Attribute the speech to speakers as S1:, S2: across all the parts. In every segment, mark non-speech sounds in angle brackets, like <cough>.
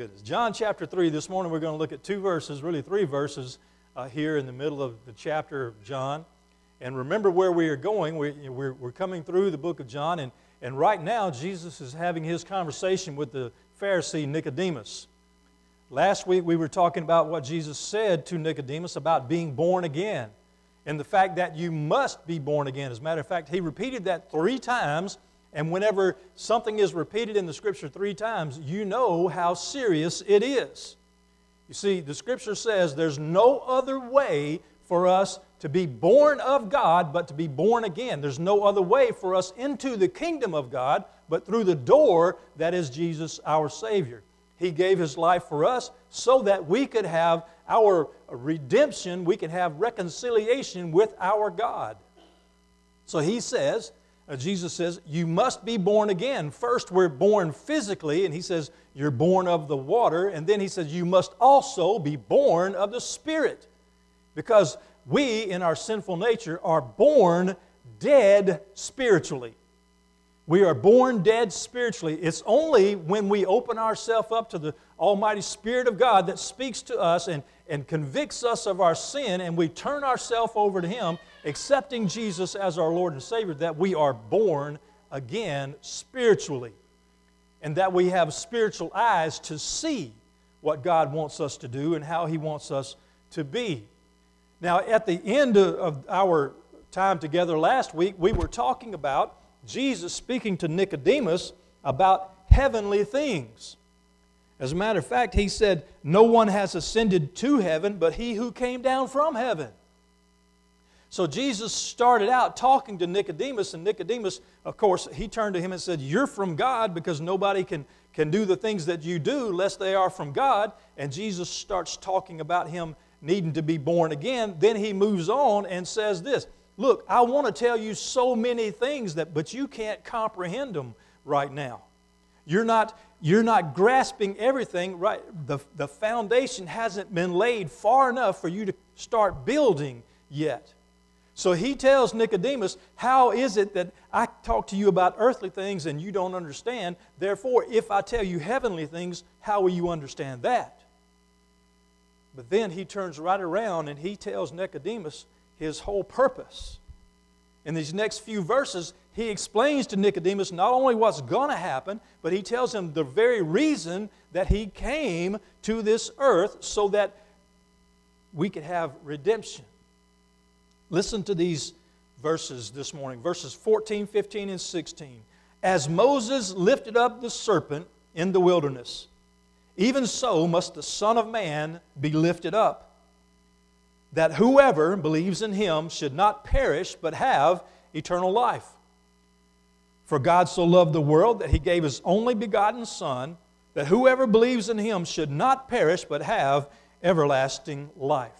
S1: goodness. John chapter 3, this morning we're going to look at two verses, really three verses uh, here in the middle of the chapter of John. And remember where we are going. We're, we're, we're coming through the book of John, and, and right now Jesus is having his conversation with the Pharisee Nicodemus. Last week we were talking about what Jesus said to Nicodemus about being born again and the fact that you must be born again. As a matter of fact, he repeated that three times and whenever something is repeated in the scripture three times, you know how serious it is. You see, the scripture says there's no other way for us to be born of God but to be born again. There's no other way for us into the kingdom of God but through the door that is Jesus our Savior. He gave His life for us so that we could have our redemption, we could have reconciliation with our God. So He says, Uh, Jesus says, You must be born again. First, we're born physically, and he says, You're born of the water. And then he says, You must also be born of the Spirit. Because we, in our sinful nature, are born dead spiritually. We are born dead spiritually. It's only when we open ourselves up to the Almighty Spirit of God that speaks to us and, and convicts us of our sin, and we turn ourselves over to Him, accepting Jesus as our Lord and Savior, that we are born again spiritually. And that we have spiritual eyes to see what God wants us to do and how He wants us to be. Now, at the end of our time together last week, we were talking about Jesus speaking to Nicodemus about heavenly things. As a matter of fact, he said, No one has ascended to heaven but he who came down from heaven. So Jesus started out talking to Nicodemus, and Nicodemus, of course, he turned to him and said, You're from God because nobody can, can do the things that you do lest they are from God. And Jesus starts talking about him needing to be born again. Then he moves on and says this Look, I want to tell you so many things that, but you can't comprehend them right now. You're not, you're not grasping everything right. The, the foundation hasn't been laid far enough for you to start building yet. So he tells Nicodemus, How is it that I talk to you about earthly things and you don't understand? Therefore, if I tell you heavenly things, how will you understand that? But then he turns right around and he tells Nicodemus, his whole purpose. In these next few verses, he explains to Nicodemus not only what's going to happen, but he tells him the very reason that he came to this earth so that we could have redemption. Listen to these verses this morning verses 14, 15, and 16. As Moses lifted up the serpent in the wilderness, even so must the Son of Man be lifted up that whoever believes in him should not perish but have eternal life. For God so loved the world that he gave his only begotten Son, that whoever believes in him should not perish but have everlasting life.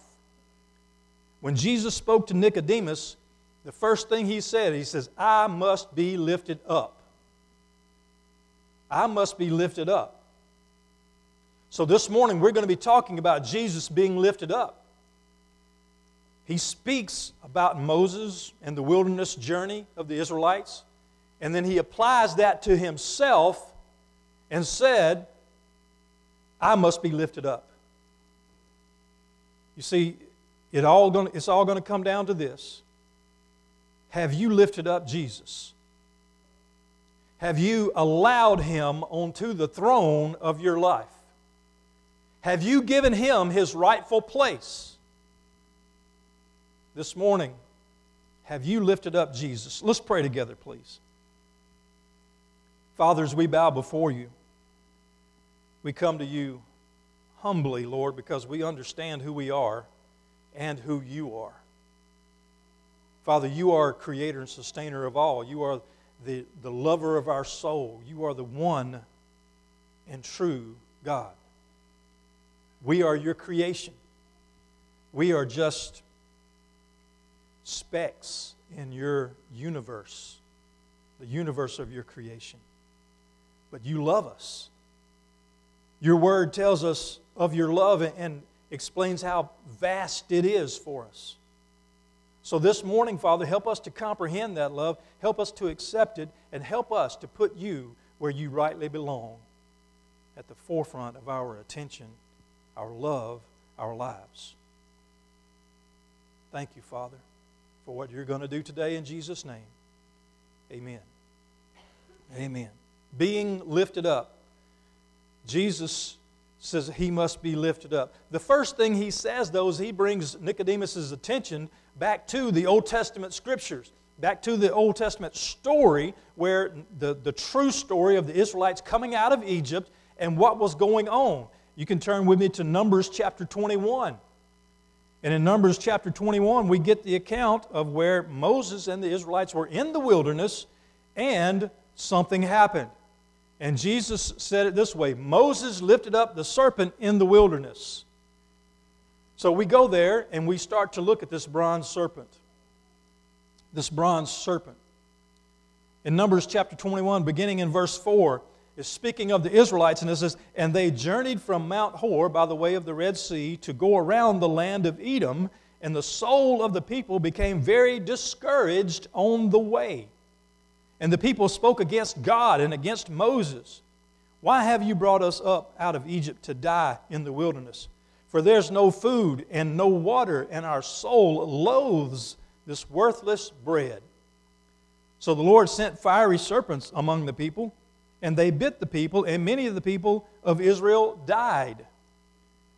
S1: When Jesus spoke to Nicodemus, the first thing he said, he says, I must be lifted up. I must be lifted up. So this morning we're going to be talking about Jesus being lifted up. He speaks about Moses and the wilderness journey of the Israelites, and then he applies that to himself and said, I must be lifted up. You see, it all gonna, it's all going to come down to this. Have you lifted up Jesus? Have you allowed him onto the throne of your life? Have you given him his rightful place? this morning, have you lifted up Jesus? Let's pray together, please. Fathers, we bow before you, we come to you humbly, Lord, because we understand who we are and who you are. Father, you are creator and sustainer of all. You are the, the lover of our soul. You are the one and true God. We are your creation. We are just specks in your universe, the universe of your creation. But you love us. Your word tells us of your love and explains how vast it is for us. So, this morning, Father, help us to comprehend that love, help us to accept it, and help us to put you where you rightly belong. at the forefront of our attention, our love, our lives. Thank you, Father, for what you're going to do today in Jesus' name. Amen. Amen. Being lifted up. Jesus says he must be lifted up. The first thing he says, though, is he brings Nicodemus' attention back to the Old Testament scriptures, back to the Old Testament story where the, the true story of the Israelites coming out of Egypt and what was going on. You can turn with me to Numbers chapter 21. And in Numbers chapter 21, we get the account of where Moses and the Israelites were in the wilderness and something happened. And Jesus said it this way Moses lifted up the serpent in the wilderness. So we go there and we start to look at this bronze serpent. This bronze serpent. In Numbers chapter 21, beginning in verse 4, is speaking of the Israelites, and it says, And they journeyed from Mount Hor by the way of the Red Sea to go around the land of Edom, and the soul of the people became very discouraged on the way. And the people spoke against God and against Moses. Why have you brought us up out of Egypt to die in the wilderness? For there's no food and no water, and our soul loathes this worthless bread. So the Lord sent fiery serpents among the people, and they bit the people, and many of the people of Israel died.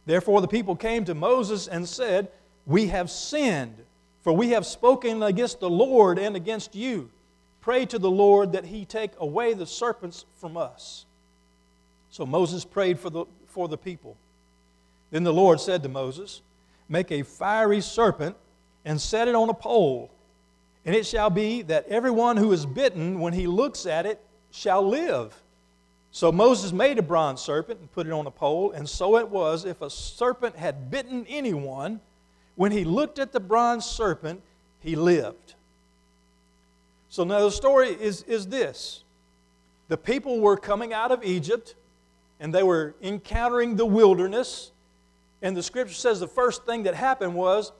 S1: Therefore the people came to Moses and said, We have sinned, for we have spoken against the Lord and against you. Pray to the Lord that he take away the serpents from us. So Moses prayed for the, for the people. Then the Lord said to Moses, Make a fiery serpent and set it on a pole. And it shall be that everyone who is bitten, when he looks at it, shall live. So Moses made a bronze serpent and put it on a pole, and so it was if a serpent had bitten anyone, when he looked at the bronze serpent, he lived. So now the story is, is this the people were coming out of Egypt and they were encountering the wilderness. And the scripture says the first thing that happened was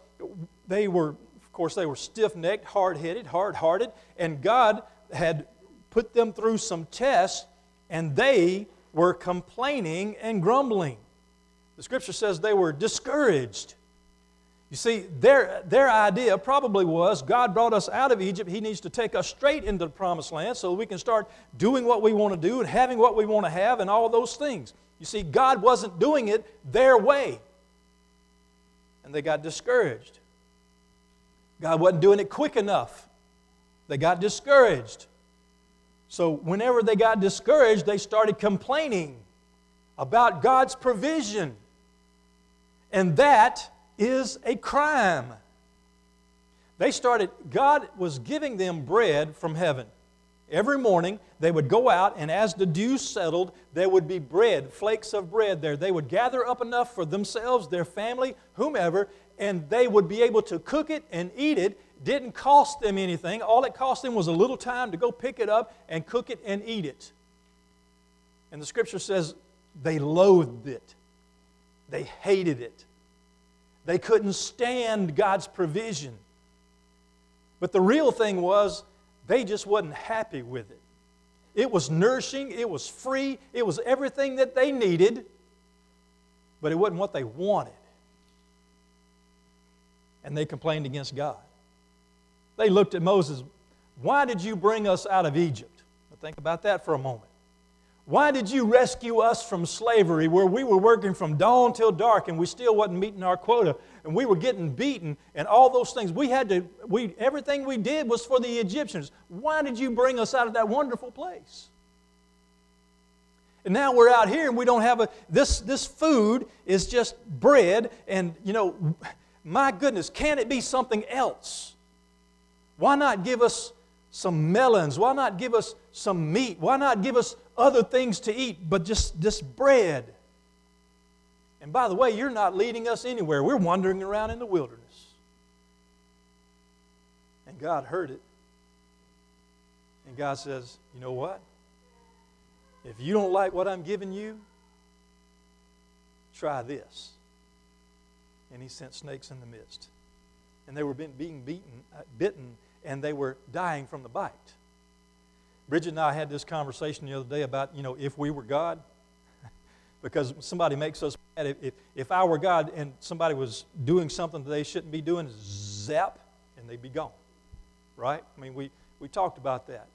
S1: they were, of course, they were stiff necked, hard headed, hard hearted, and God had put them through some tests and they were complaining and grumbling. The scripture says they were discouraged. You see, their, their idea probably was God brought us out of Egypt. He needs to take us straight into the promised land so we can start doing what we want to do and having what we want to have and all those things. You see, God wasn't doing it their way. And they got discouraged. God wasn't doing it quick enough. They got discouraged. So, whenever they got discouraged, they started complaining about God's provision. And that is a crime. They started, God was giving them bread from heaven. Every morning, they would go out, and as the dew settled, there would be bread, flakes of bread there. They would gather up enough for themselves, their family, whomever, and they would be able to cook it and eat it. Didn't cost them anything. All it cost them was a little time to go pick it up and cook it and eat it. And the scripture says they loathed it, they hated it. They couldn't stand God's provision. But the real thing was, they just wasn't happy with it. It was nourishing, it was free, it was everything that they needed, but it wasn't what they wanted. And they complained against God. They looked at Moses, Why did you bring us out of Egypt? Think about that for a moment. Why did you rescue us from slavery where we were working from dawn till dark and we still wasn't meeting our quota and we were getting beaten and all those things? We had to, we, everything we did was for the Egyptians. Why did you bring us out of that wonderful place? And now we're out here and we don't have a, this, this food is just bread and, you know, my goodness, can it be something else? Why not give us some melons? Why not give us some meat? Why not give us other things to eat but just this bread? And by the way, you're not leading us anywhere. We're wandering around in the wilderness. And God heard it. And God says, You know what? If you don't like what I'm giving you, try this. And He sent snakes in the midst. And they were being beaten, uh, bitten and they were dying from the bite. Bridget and I had this conversation the other day about, you know, if we were God. <laughs> because somebody makes us mad. If, if, if I were God and somebody was doing something that they shouldn't be doing, zap, and they'd be gone. Right? I mean, we, we talked about that.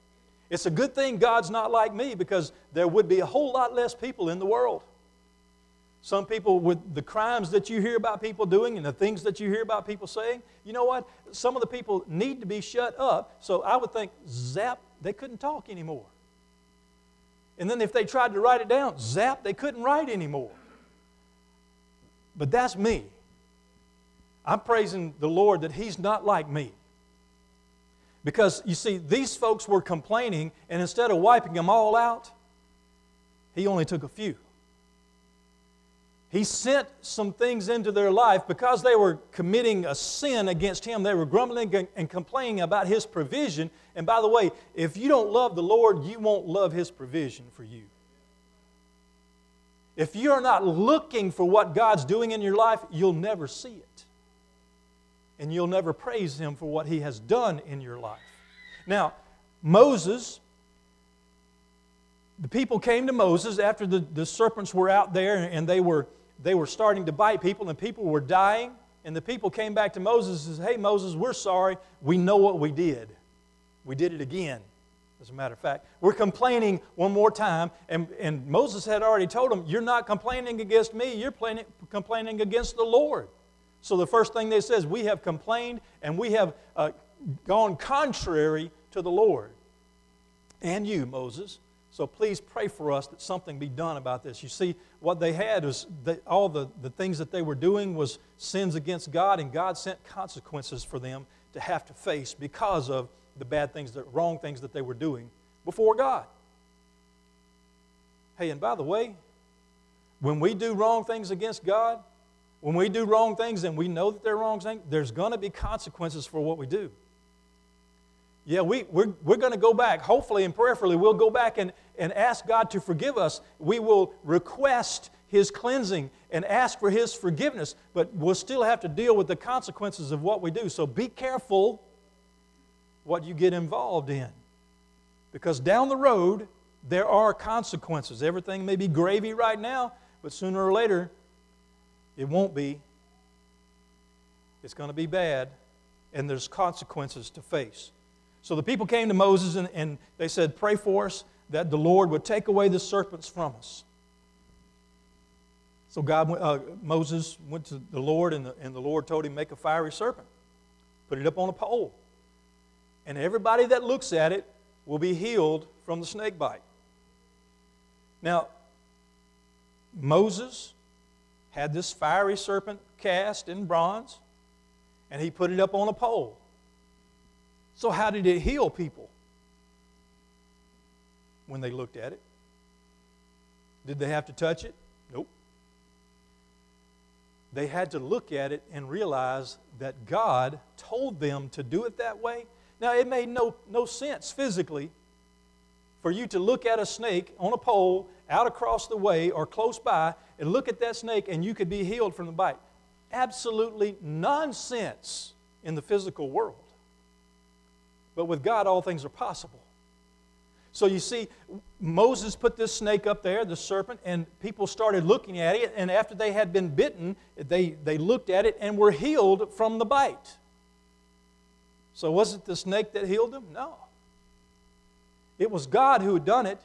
S1: It's a good thing God's not like me because there would be a whole lot less people in the world. Some people, with the crimes that you hear about people doing and the things that you hear about people saying, you know what? Some of the people need to be shut up. So I would think, zap, they couldn't talk anymore. And then if they tried to write it down, zap, they couldn't write anymore. But that's me. I'm praising the Lord that He's not like me. Because you see, these folks were complaining, and instead of wiping them all out, He only took a few. He sent some things into their life because they were committing a sin against Him. They were grumbling and complaining about His provision. And by the way, if you don't love the Lord, you won't love His provision for you. If you're not looking for what God's doing in your life, you'll never see it. And you'll never praise Him for what He has done in your life. Now, Moses the people came to Moses after the, the serpents were out there and they were they were starting to bite people and people were dying. And the people came back to Moses and said, Hey, Moses, we're sorry. We know what we did. We did it again, as a matter of fact. We're complaining one more time. And, and Moses had already told them, You're not complaining against me, you're complaining against the Lord. So the first thing they says, We have complained and we have uh, gone contrary to the Lord. And you, Moses. So please pray for us that something be done about this. You see, what they had was all the, the things that they were doing was sins against God, and God sent consequences for them to have to face because of the bad things, the wrong things that they were doing before God. Hey, and by the way, when we do wrong things against God, when we do wrong things and we know that they're wrong things, there's going to be consequences for what we do. Yeah, we, we're, we're going to go back. Hopefully and prayerfully, we'll go back and, and ask God to forgive us. We will request His cleansing and ask for His forgiveness, but we'll still have to deal with the consequences of what we do. So be careful what you get involved in. Because down the road, there are consequences. Everything may be gravy right now, but sooner or later, it won't be. It's going to be bad, and there's consequences to face. So the people came to Moses and, and they said, Pray for us that the Lord would take away the serpents from us. So God, uh, Moses went to the Lord, and the, and the Lord told him, Make a fiery serpent, put it up on a pole. And everybody that looks at it will be healed from the snake bite. Now, Moses had this fiery serpent cast in bronze, and he put it up on a pole. So, how did it heal people when they looked at it? Did they have to touch it? Nope. They had to look at it and realize that God told them to do it that way. Now, it made no, no sense physically for you to look at a snake on a pole out across the way or close by and look at that snake and you could be healed from the bite. Absolutely nonsense in the physical world. But with God, all things are possible. So you see, Moses put this snake up there, the serpent, and people started looking at it. And after they had been bitten, they, they looked at it and were healed from the bite. So was it the snake that healed them? No. It was God who had done it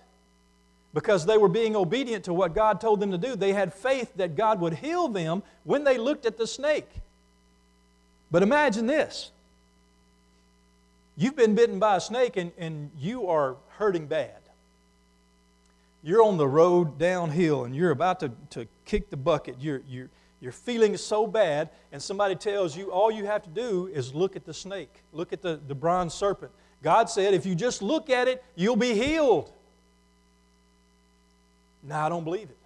S1: because they were being obedient to what God told them to do. They had faith that God would heal them when they looked at the snake. But imagine this You've been bitten by a snake and, and you are hurting bad. You're on the road downhill and you're about to, to kick the bucket. You're, you're, you're feeling so bad, and somebody tells you all you have to do is look at the snake, look at the, the bronze serpent. God said, if you just look at it, you'll be healed. No, I don't believe it.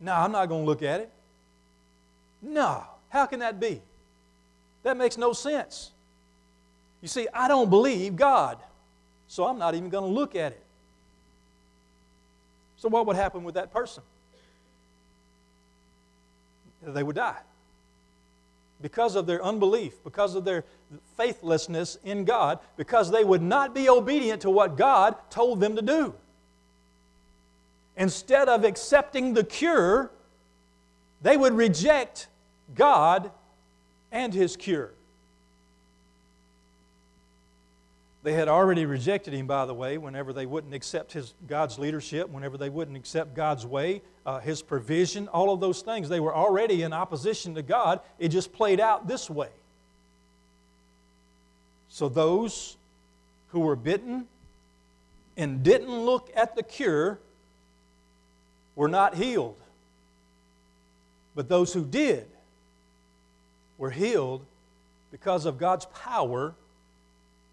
S1: No, I'm not going to look at it. No, how can that be? That makes no sense. You see, I don't believe God, so I'm not even going to look at it. So, what would happen with that person? They would die. Because of their unbelief, because of their faithlessness in God, because they would not be obedient to what God told them to do. instead of accepting the cure, they would reject God and His cure. They had already rejected him, by the way, whenever they wouldn't accept his, God's leadership, whenever they wouldn't accept God's way, uh, his provision, all of those things. They were already in opposition to God. It just played out this way. So those who were bitten and didn't look at the cure were not healed. But those who did were healed because of God's power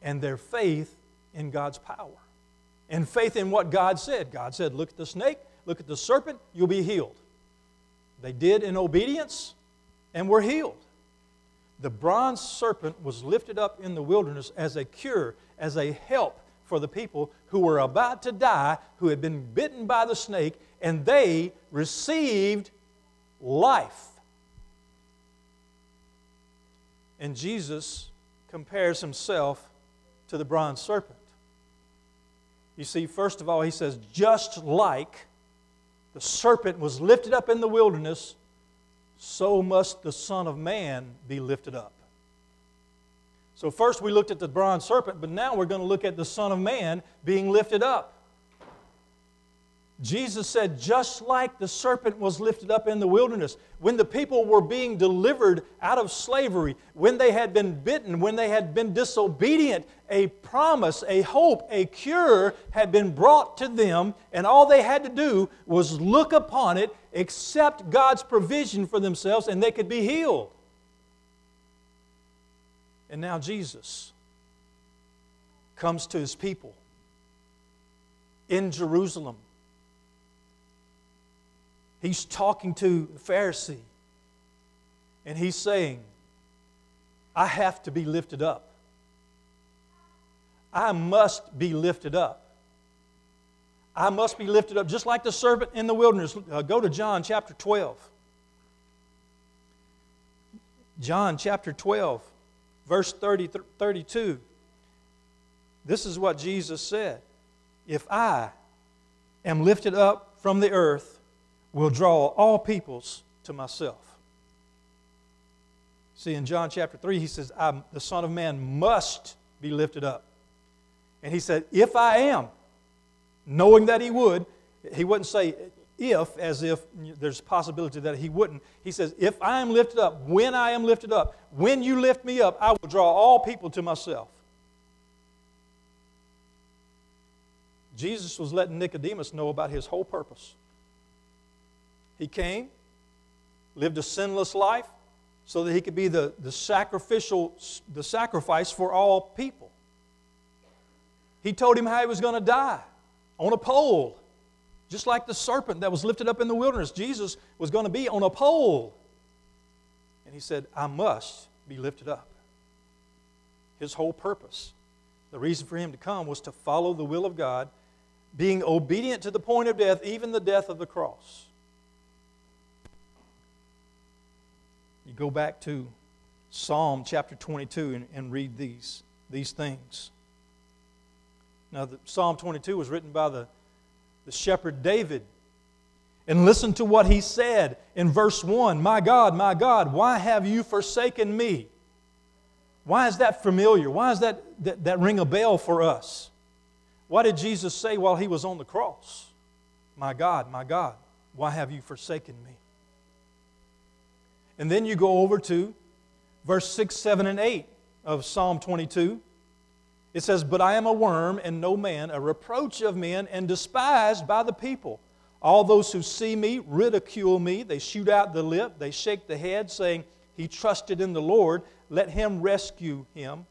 S1: and their faith in God's power and faith in what God said. God said, Look at the snake, look at the serpent, you'll be healed. They did in obedience and were healed. The bronze serpent was lifted up in the wilderness as a cure, as a help for the people who were about to die, who had been bitten by the snake, and they received life. And Jesus compares himself to the bronze serpent. You see, first of all, he says, just like the serpent was lifted up in the wilderness, so must the Son of Man be lifted up. So, first we looked at the bronze serpent, but now we're going to look at the Son of Man being lifted up. Jesus said, just like the serpent was lifted up in the wilderness, when the people were being delivered out of slavery, when they had been bitten, when they had been disobedient, a promise, a hope, a cure had been brought to them, and all they had to do was look upon it, accept God's provision for themselves, and they could be healed. And now Jesus comes to his people in Jerusalem He's talking to the Pharisee, and he's saying, I have to be lifted up. I must be lifted up. I must be lifted up, just like the serpent in the wilderness. Uh, go to John chapter 12. John chapter 12, verse 30, 32. This is what Jesus said If I am lifted up from the earth, will draw all peoples to myself. See, in John chapter 3, he says, The Son of Man must be lifted up. And he said, If I am, knowing that he would, he wouldn't say if as if there's a possibility that he wouldn't. He says, If I am lifted up, when I am lifted up, when you lift me up, I will draw all people to myself. Jesus was letting Nicodemus know about his whole purpose. He came, lived a sinless life, so that he could be the, the sacrificial, the sacrifice for all people. He told him how he was going to die on a pole, just like the serpent that was lifted up in the wilderness. Jesus was going to be on a pole. And he said, I must be lifted up. His whole purpose, the reason for him to come was to follow the will of God, being obedient to the point of death, even the death of the cross. You go back to Psalm chapter 22 and, and read these, these things. Now, the, Psalm 22 was written by the, the shepherd David. And listen to what he said in verse 1 My God, my God, why have you forsaken me? Why is that familiar? Why does that, that, that ring a bell for us? What did Jesus say while he was on the cross? My God, my God, why have you forsaken me? And then you go over to verse 6, 7, and 8 of Psalm 22. It says, But I am a worm and no man, a reproach of men and despised by the people. All those who see me ridicule me. They shoot out the lip, they shake the head, saying, He trusted in the Lord. Let him rescue him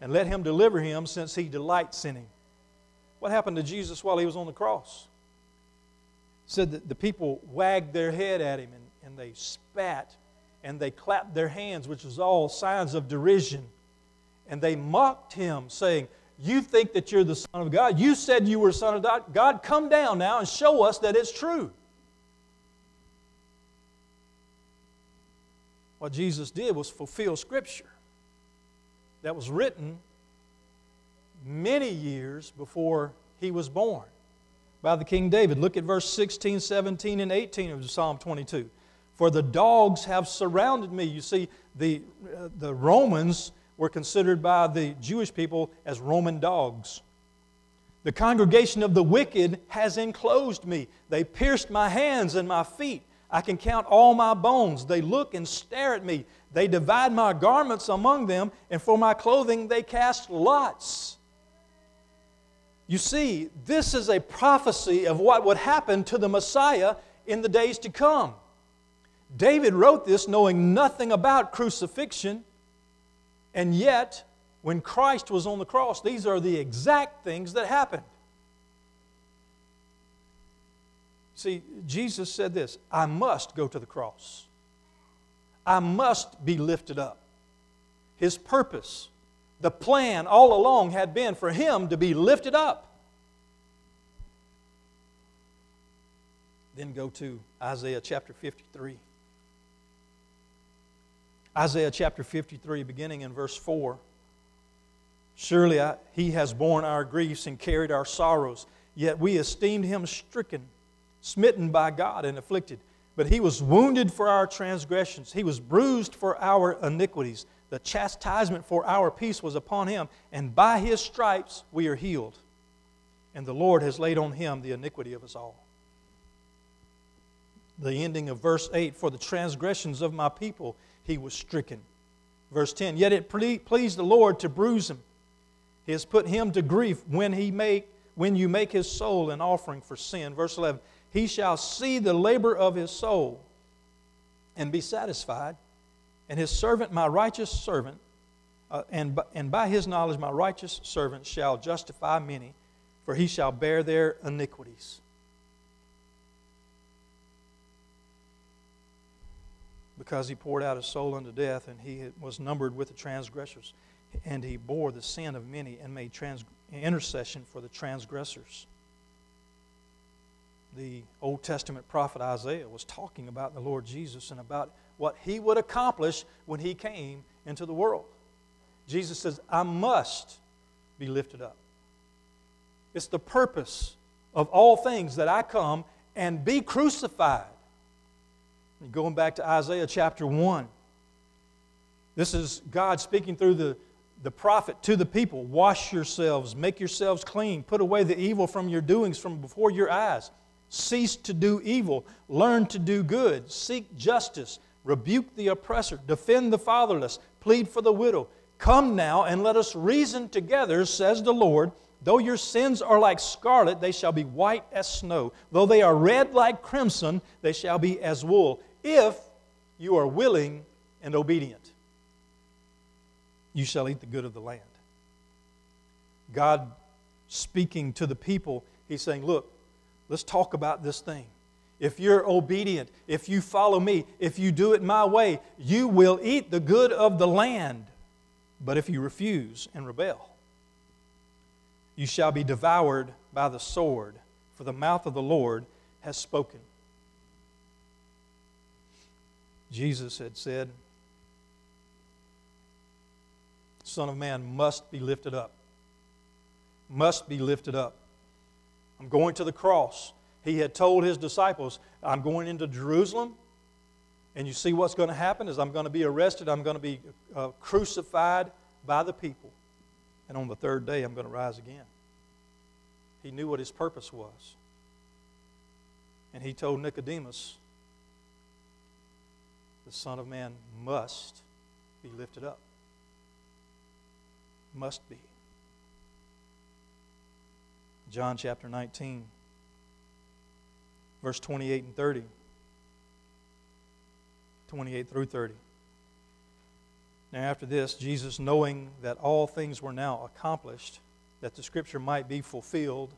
S1: and let him deliver him, since he delights in him. What happened to Jesus while he was on the cross? It said that the people wagged their head at him and, and they spat and they clapped their hands, which was all signs of derision. And they mocked him, saying, You think that you're the Son of God? You said you were Son of God. God, come down now and show us that it's true. What Jesus did was fulfill Scripture that was written many years before he was born. by the King David. Look at verse 16, 17, and 18 of Psalm 22. For the dogs have surrounded me. You see, the, uh, the Romans were considered by the Jewish people as Roman dogs. The congregation of the wicked has enclosed me. They pierced my hands and my feet. I can count all my bones. They look and stare at me. They divide my garments among them, and for my clothing they cast lots. You see, this is a prophecy of what would happen to the Messiah in the days to come. David wrote this knowing nothing about crucifixion, and yet when Christ was on the cross, these are the exact things that happened. See, Jesus said this I must go to the cross, I must be lifted up. His purpose, the plan all along had been for him to be lifted up. Then go to Isaiah chapter 53. Isaiah chapter 53, beginning in verse 4. Surely I, he has borne our griefs and carried our sorrows, yet we esteemed him stricken, smitten by God, and afflicted. But he was wounded for our transgressions, he was bruised for our iniquities. The chastisement for our peace was upon him, and by his stripes we are healed. And the Lord has laid on him the iniquity of us all. The ending of verse 8 For the transgressions of my people he was stricken. Verse 10 Yet it pleased the Lord to bruise him. He has put him to grief when, he make, when you make his soul an offering for sin. Verse 11 He shall see the labor of his soul and be satisfied, and his servant, my righteous servant, uh, and, and by his knowledge, my righteous servant shall justify many, for he shall bear their iniquities. Because he poured out his soul unto death, and he was numbered with the transgressors and he bore the sin of many and made trans- intercession for the transgressors. The Old Testament prophet Isaiah was talking about the Lord Jesus and about what he would accomplish when he came into the world. Jesus says, I must be lifted up. It's the purpose of all things that I come and be crucified. And going back to Isaiah chapter 1, this is God speaking through the the prophet to the people wash yourselves, make yourselves clean, put away the evil from your doings from before your eyes. Cease to do evil, learn to do good, seek justice, rebuke the oppressor, defend the fatherless, plead for the widow. Come now and let us reason together, says the Lord. Though your sins are like scarlet, they shall be white as snow. Though they are red like crimson, they shall be as wool, if you are willing and obedient you shall eat the good of the land. God speaking to the people, He's saying, Look, let's talk about this thing. If you're obedient, if you follow me, if you do it my way, you will eat the good of the land. But if you refuse and rebel, you shall be devoured by the sword, for the mouth of the Lord has spoken. Jesus had said, Son of Man must be lifted up. Must be lifted up. I'm going to the cross. He had told his disciples, I'm going into Jerusalem, and you see what's going to happen is I'm going to be arrested, I'm going to be uh, crucified by the people, and on the third day I'm going to rise again. He knew what his purpose was. And he told Nicodemus, the Son of Man must be lifted up must be. John chapter 19, verse 28 and 30. 28 through 30. Now, after this, Jesus, knowing that all things were now accomplished, that the scripture might be fulfilled,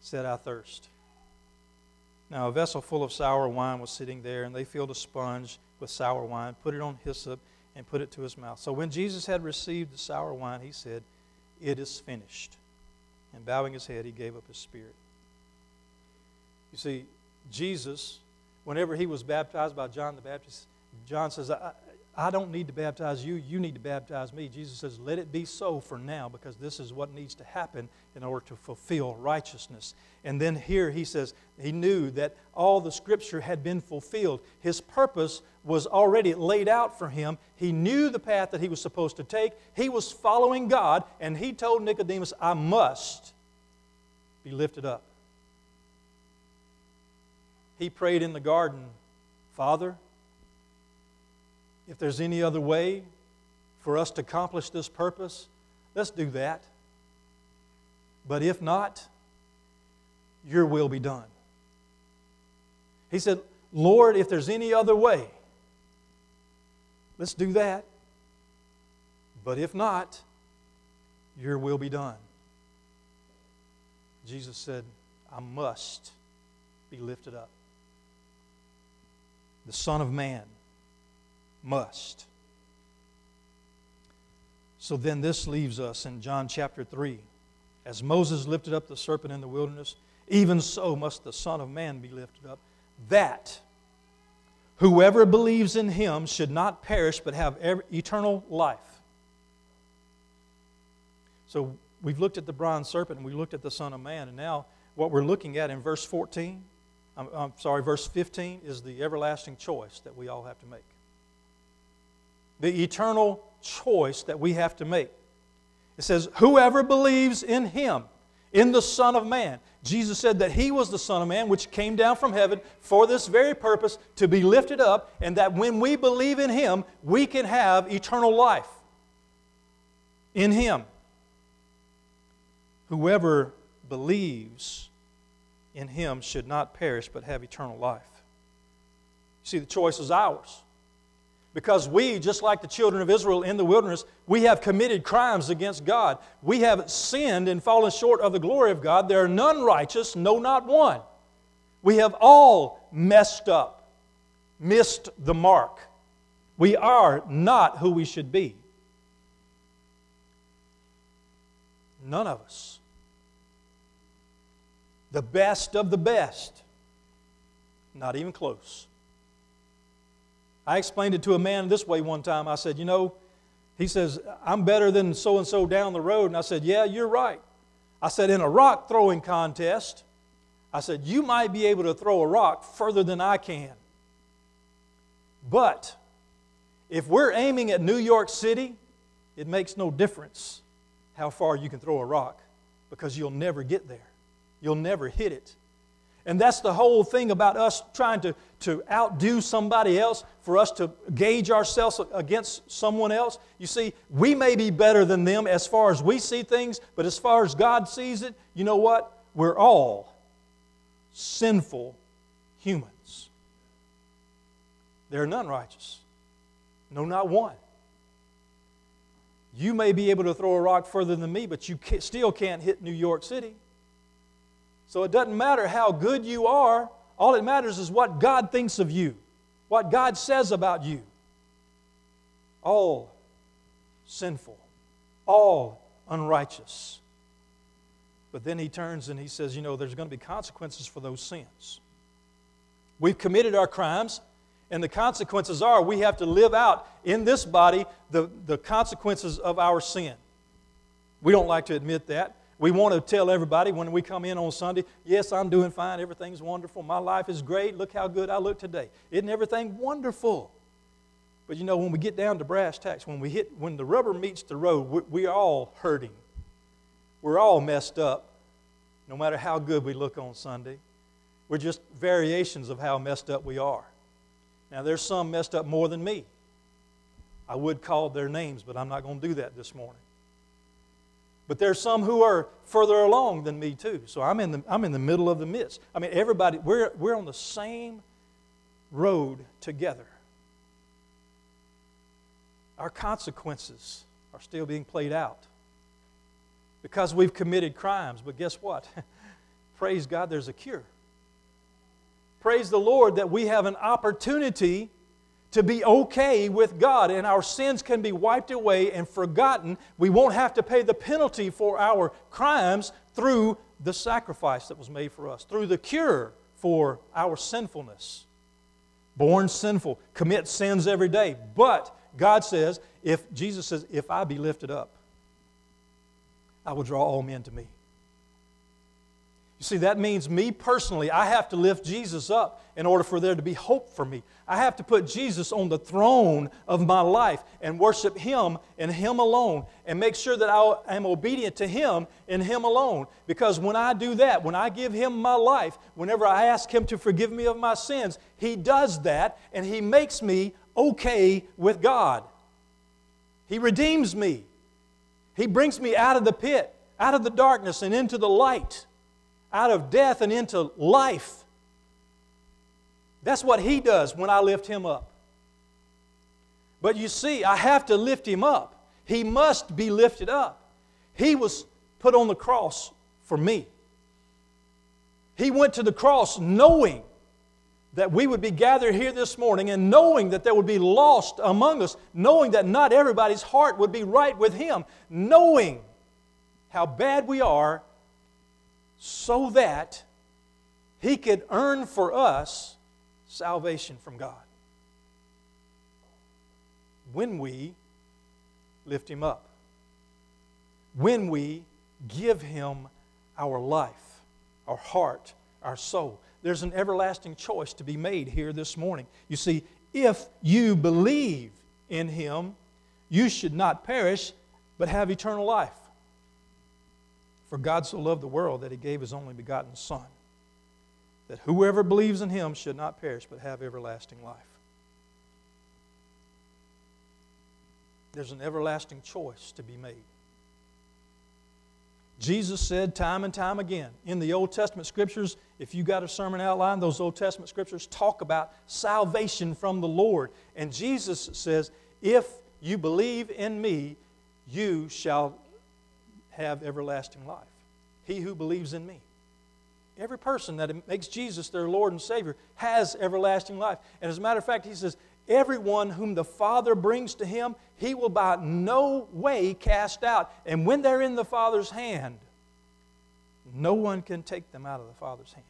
S1: said, I thirst. Now, a vessel full of sour wine was sitting there, and they filled a sponge with sour wine, put it on hyssop, and put it to his mouth. So when Jesus had received the sour wine, he said, It is finished. And bowing his head, he gave up his spirit. You see, Jesus, whenever he was baptized by John the Baptist, John says, I, I don't need to baptize you, you need to baptize me. Jesus says, Let it be so for now, because this is what needs to happen in order to fulfill righteousness. And then here he says, He knew that all the scripture had been fulfilled. His purpose was already laid out for him. He knew the path that he was supposed to take. He was following God, and he told Nicodemus, I must be lifted up. He prayed in the garden, Father, if there's any other way for us to accomplish this purpose, let's do that. But if not, your will be done. He said, Lord, if there's any other way, let's do that. But if not, your will be done. Jesus said, I must be lifted up. The Son of Man must. So then this leaves us in John chapter 3. As Moses lifted up the serpent in the wilderness, even so must the Son of Man be lifted up, that whoever believes in him should not perish but have eternal life. So we've looked at the bronze serpent and we looked at the Son of Man, and now what we're looking at in verse 14, I'm, I'm sorry, verse 15 is the everlasting choice that we all have to make the eternal choice that we have to make. It says, Whoever believes in him, in the Son of Man. Jesus said that he was the Son of Man, which came down from heaven for this very purpose to be lifted up, and that when we believe in him, we can have eternal life in him. Whoever believes in him should not perish but have eternal life. See, the choice is ours because we, just like the children of Israel in the wilderness, we have committed crimes against God. We have sinned and fallen short of the glory of God. There are none righteous, no, not one. We have all messed up, missed the mark. We are not who we should be. None of us. The best of the best. Not even close. I explained it to a man this way one time. I said, You know, he says, I'm better than so and so down the road. And I said, Yeah, you're right. I said, In a rock throwing contest, I said, You might be able to throw a rock further than I can. But if we're aiming at New York City, it makes no difference how far you can throw a rock because you'll never get there. You'll never hit it. And that's the whole thing about us trying to, to outdo somebody else, for us to gauge ourselves against someone else. You see, we may be better than them as far as we see things, but as far as God sees it, you know what? We're all sinful humans. There are none righteous. No, not one. You may be able to throw a rock further than me, but you still can't hit New York City. So it doesn't matter how good you are, all it matters is what God thinks of you, what God says about you. All sinful, all unrighteous. But then he turns and he says, You know, there's going to be consequences for those sins. We've committed our crimes, and the consequences are we have to live out in this body the, the consequences of our sin. We don't like to admit that. We want to tell everybody when we come in on Sunday, yes, I'm doing fine. Everything's wonderful. My life is great. Look how good I look today. Isn't everything wonderful? But you know, when we get down to brass tacks, when we hit, when the rubber meets the road, we, we are all hurting. We're all messed up, no matter how good we look on Sunday. We're just variations of how messed up we are. Now, there's some messed up more than me. I would call their names, but I'm not going to do that this morning. But there's some who are further along than me too. So I'm in the, I'm in the middle of the midst. I mean, everybody, we're, we're on the same road together. Our consequences are still being played out because we've committed crimes. But guess what? <laughs> Praise God, there's a cure. Praise the Lord that we have an opportunity to be okay with God and our sins can be wiped away and forgotten. We won't have to pay the penalty for our crimes through the sacrifice that was made for us, through the cure for our sinfulness. Born sinful, commit sins every day, but God says, if Jesus says, if I be lifted up, I will draw all men to me. You see, that means me personally, I have to lift Jesus up in order for there to be hope for me. I have to put Jesus on the throne of my life and worship Him and Him alone and make sure that I am obedient to Him and Him alone. Because when I do that, when I give Him my life, whenever I ask Him to forgive me of my sins, He does that and He makes me okay with God. He redeems me, He brings me out of the pit, out of the darkness, and into the light out of death and into life. That's what He does when I lift Him up. But you see, I have to lift Him up. He must be lifted up. He was put on the cross for me. He went to the cross knowing that we would be gathered here this morning and knowing that there would be lost among us, knowing that not everybody's heart would be right with Him, knowing how bad we are so that he could earn for us salvation from God. When we lift him up, when we give him our life, our heart, our soul, there's an everlasting choice to be made here this morning. You see, if you believe in him, you should not perish, but have eternal life. For God so loved the world that he gave his only begotten Son, that whoever believes in him should not perish but have everlasting life. There's an everlasting choice to be made. Jesus said time and time again in the Old Testament scriptures, if you got a sermon outline, those Old Testament scriptures talk about salvation from the Lord. And Jesus says, If you believe in me, you shall have everlasting life. He who believes in me. Every person that makes Jesus their Lord and Savior has everlasting life. And as a matter of fact, he says, Everyone whom the Father brings to him, he will by no way cast out. And when they're in the Father's hand, no one can take them out of the Father's hand.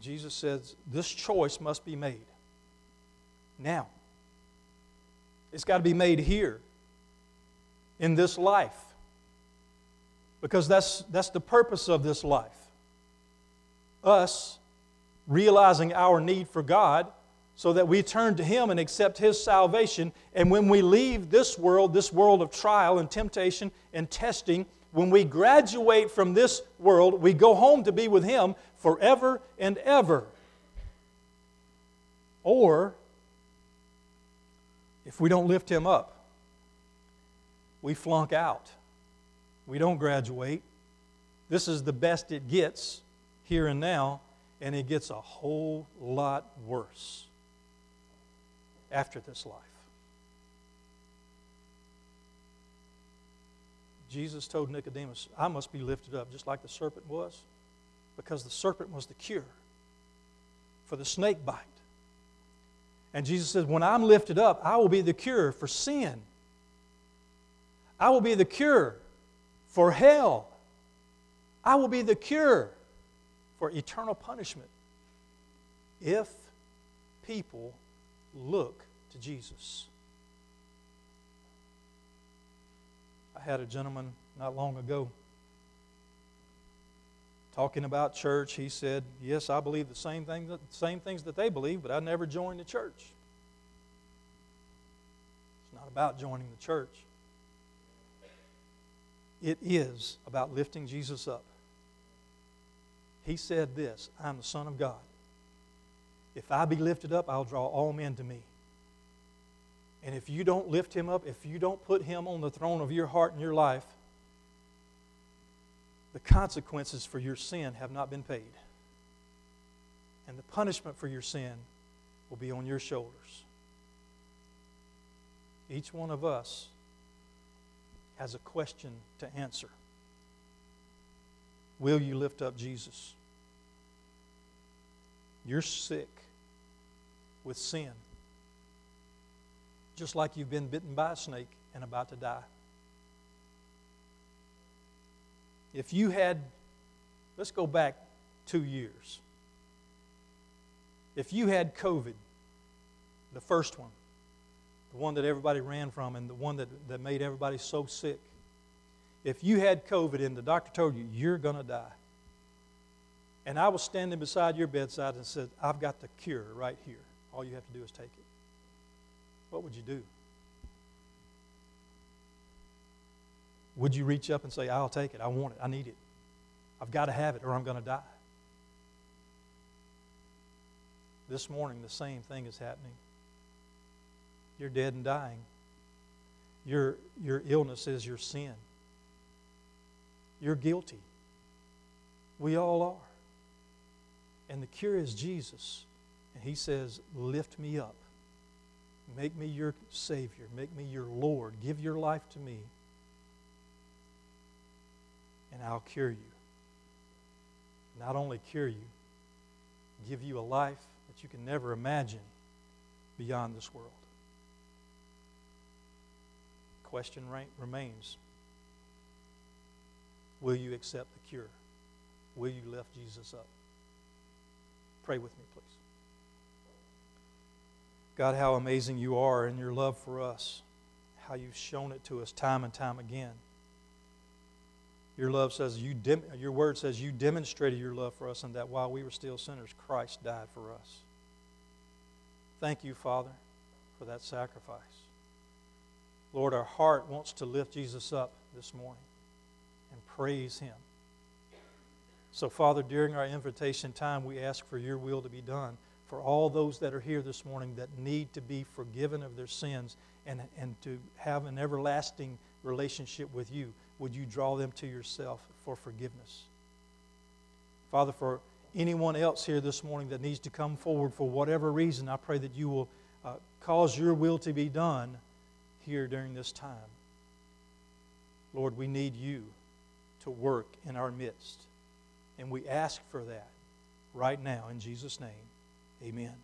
S1: Jesus says this choice must be made now. It's got to be made here in this life. Because that's, that's the purpose of this life. Us realizing our need for God so that we turn to Him and accept His salvation. And when we leave this world, this world of trial and temptation and testing, when we graduate from this world, we go home to be with Him forever and ever. Or, if we don't lift Him up, we flunk out. We don't graduate. This is the best it gets here and now, and it gets a whole lot worse after this life. Jesus told Nicodemus, I must be lifted up just like the serpent was, because the serpent was the cure for the snake bite. And Jesus says, When I'm lifted up, I will be the cure for sin I will be the cure for hell. I will be the cure for eternal punishment if people look to Jesus. I had a gentleman not long ago talking about church. He said, "Yes, I believe the same thing, the same things that they believe, but I never joined the church." It's not about joining the church. It is about lifting Jesus up. He said this I'm the Son of God. If I be lifted up, I'll draw all men to me. And if you don't lift him up, if you don't put him on the throne of your heart and your life, the consequences for your sin have not been paid. And the punishment for your sin will be on your shoulders. Each one of us has a question to answer Will you lift up Jesus? You're sick with sin, just like you've been bitten by a snake and about to die. If you had, let's go back two years. If you had COVID the first one, the one that everybody ran from, and the one that, that made everybody so sick. If you had COVID and the doctor told you, you're going to die, and I was standing beside your bedside and said, I've got the cure right here. All you have to do is take it. What would you do? Would you reach up and say, I'll take it. I want it. I need it. I've got to have it or I'm going to die? This morning, the same thing is happening. You're dead and dying. Your, your illness is your sin. You're guilty. We all are. And the cure is Jesus. And He says, Lift me up. Make me your Savior. Make me your Lord. Give your life to me. And I'll cure you. Not only cure you, give you a life that you can never imagine beyond this world. Question remains Will you accept the cure? Will you lift Jesus up? Pray with me, please. God, how amazing you are in your love for us, how you've shown it to us time and time again. Your love says you dem- your word says you demonstrated your love for us and that while we were still sinners, Christ died for us. Thank you, Father, for that sacrifice. Lord, our heart wants to lift Jesus up this morning and praise him. So, Father, during our invitation time, we ask for your will to be done for all those that are here this morning that need to be forgiven of their sins and, and to have an everlasting relationship with you. Would you draw them to yourself for forgiveness? Father, for anyone else here this morning that needs to come forward for whatever reason, I pray that you will uh, cause your will to be done here during this time. Lord, we need you to work in our midst. And we ask for that right now in Jesus' name. Amen.